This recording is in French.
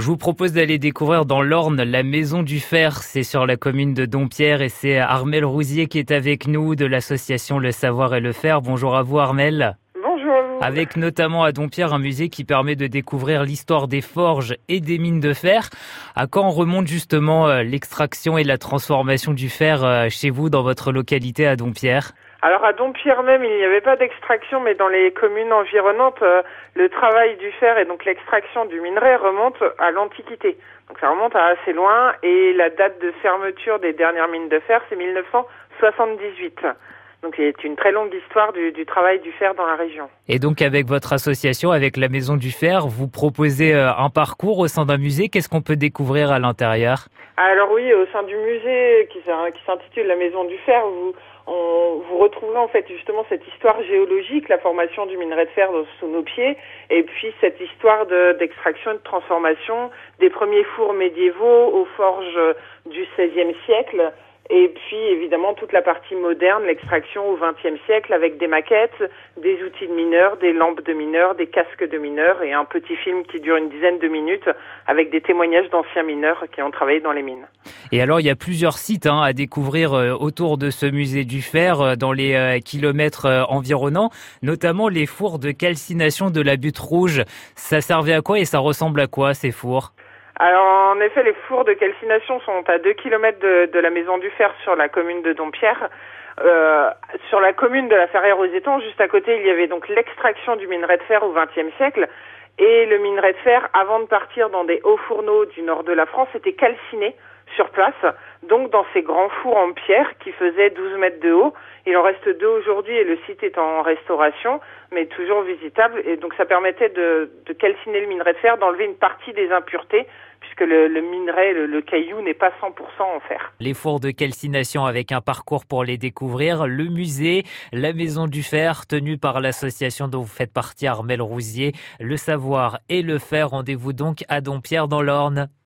Je vous propose d'aller découvrir dans l'Orne la Maison du Fer. C'est sur la commune de Dompierre et c'est Armel Rousier qui est avec nous de l'association Le Savoir et le Fer. Bonjour à vous Armel. Avec notamment à Dompierre un musée qui permet de découvrir l'histoire des forges et des mines de fer. À quand on remonte justement euh, l'extraction et la transformation du fer euh, chez vous dans votre localité à Dompierre alors à Dompierre même, il n'y avait pas d'extraction, mais dans les communes environnantes, euh, le travail du fer et donc l'extraction du minerai remonte à l'Antiquité. Donc ça remonte à assez loin et la date de fermeture des dernières mines de fer, c'est 1978. Donc c'est une très longue histoire du, du, travail du fer dans la région. Et donc avec votre association, avec la Maison du Fer, vous proposez euh, un parcours au sein d'un musée. Qu'est-ce qu'on peut découvrir à l'intérieur? Alors oui, au sein du musée qui, qui s'intitule la Maison du Fer, vous, on, vous retrouverez en fait justement cette histoire géologique, la formation du minerai de fer sous nos pieds, et puis cette histoire d'extraction et de transformation des premiers fours médiévaux aux forges du XVIe siècle et puis évidemment toute la partie moderne, l'extraction au XXe siècle avec des maquettes, des outils de mineurs, des lampes de mineurs, des casques de mineurs et un petit film qui dure une dizaine de minutes avec des témoignages d'anciens mineurs qui ont travaillé dans les mines. Et alors il y a plusieurs sites hein, à découvrir euh, autour de ce musée du fer euh, dans les euh, kilomètres environnants, notamment les fours de calcination de la butte rouge. Ça servait à quoi et ça ressemble à quoi ces fours? Alors en effet, les fours de calcination sont à 2 km de, de, la maison du fer sur la commune de Dompierre. Euh, sur la commune de la Ferrière aux Étangs, juste à côté, il y avait donc l'extraction du minerai de fer au XXe siècle. Et le minerai de fer, avant de partir dans des hauts fourneaux du nord de la France, était calciné sur place, donc dans ces grands fours en pierre qui faisaient 12 mètres de haut. Il en reste deux aujourd'hui et le site est en restauration, mais toujours visitable. Et donc ça permettait de, calciner le minerai de fer, d'enlever une partie des impuretés, puisque le, minerai, le, le caillou n'est pas 100% en fer. Les fours de calcination avec un parcours pour les découvrir, le musée, la maison du fer, tenue par l'association dont vous faites partie, Armel Rousier, le savoir et le fer. Rendez-vous donc à Dompierre dans l'Orne.